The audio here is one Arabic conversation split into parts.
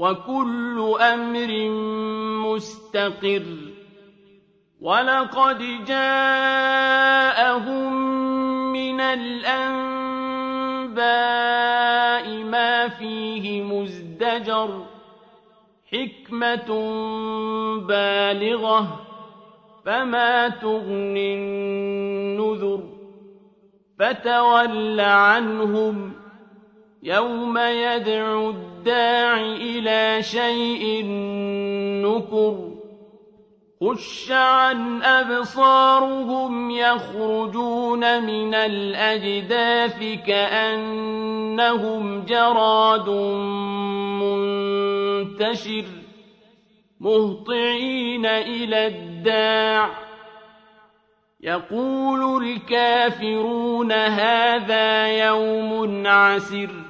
وكل أمر مستقر ولقد جاءهم من الأنباء ما فيه مزدجر حكمة بالغة فما تغني النذر فتول عنهم يوم يدعو الداع إلى شيء نكر خش عن أبصارهم يخرجون من الأجداث كأنهم جراد منتشر مهطعين إلى الداع يقول الكافرون هذا يوم عسر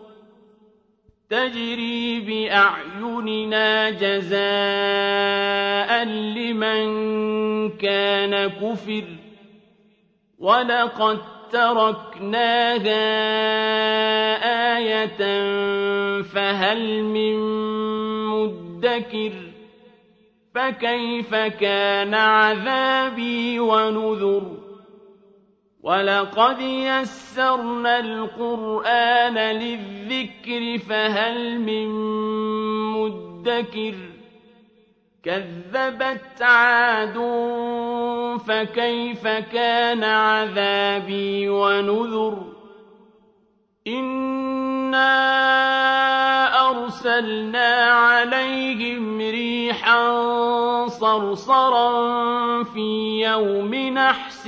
تجري بأعيننا جزاء لمن كان كفر ولقد تركناها آية فهل من مدكر فكيف كان عذابي ونذر ولقد يسرنا القرآن للذكر فهل من مدكر كذبت عاد فكيف كان عذابي ونذر إنا أرسلنا عليهم ريحا صرصرا في يوم نحس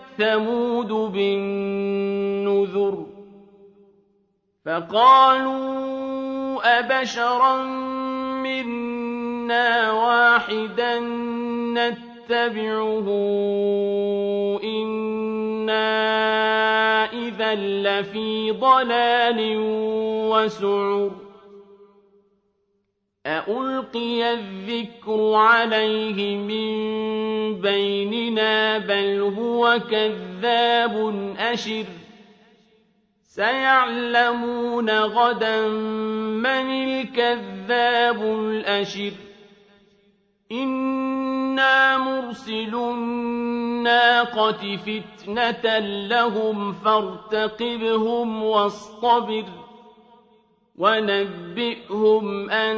ثمود بالنذر فقالوا أبشرا منا واحدا نتبعه إنا إذا لفي ضلال وسعر أألقي الذكر عليه من بيننا بل هو كذاب أشر سيعلمون غدا من الكذاب الأشر إنا مرسل الناقة فتنة لهم فارتقبهم واصطبر ونبئهم أن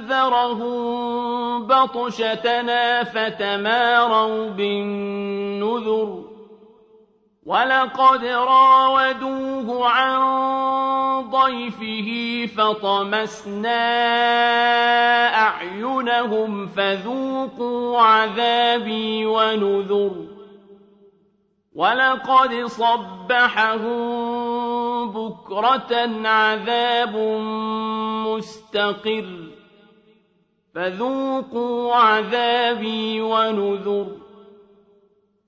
أنذرهم بطشتنا فتماروا بالنذر ولقد راودوه عن ضيفه فطمسنا أعينهم فذوقوا عذابي ونذر ولقد صبحهم بكرة عذاب مستقر فذوقوا عذابي ونذر.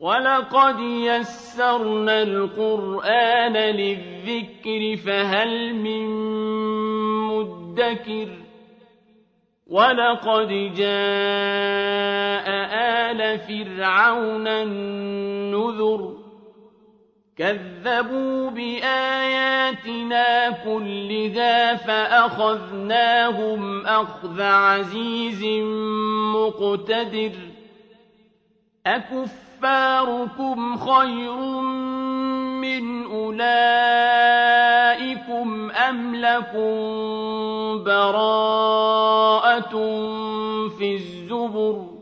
ولقد يسرنا القرآن للذكر فهل من مدكر؟ ولقد جاء آل فرعون النذر. كذبوا بآياتنا كلها فأخذناهم أخذ عزيز مقتدر. أكف كفاركم خير من أولئكم أم لكم براءة في الزبر؟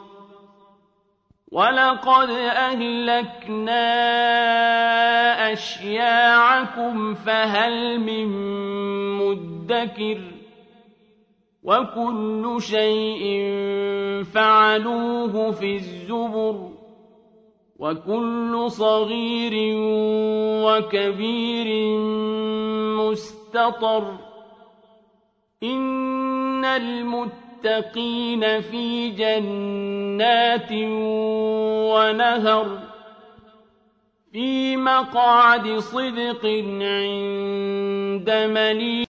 ولقد أهلكنا أشياعكم فهل من مدكر وكل شيء فعلوه في الزبر وكل صغير وكبير مستطر إن المتقين في جنات ونهر في مقعد صدق عند مليك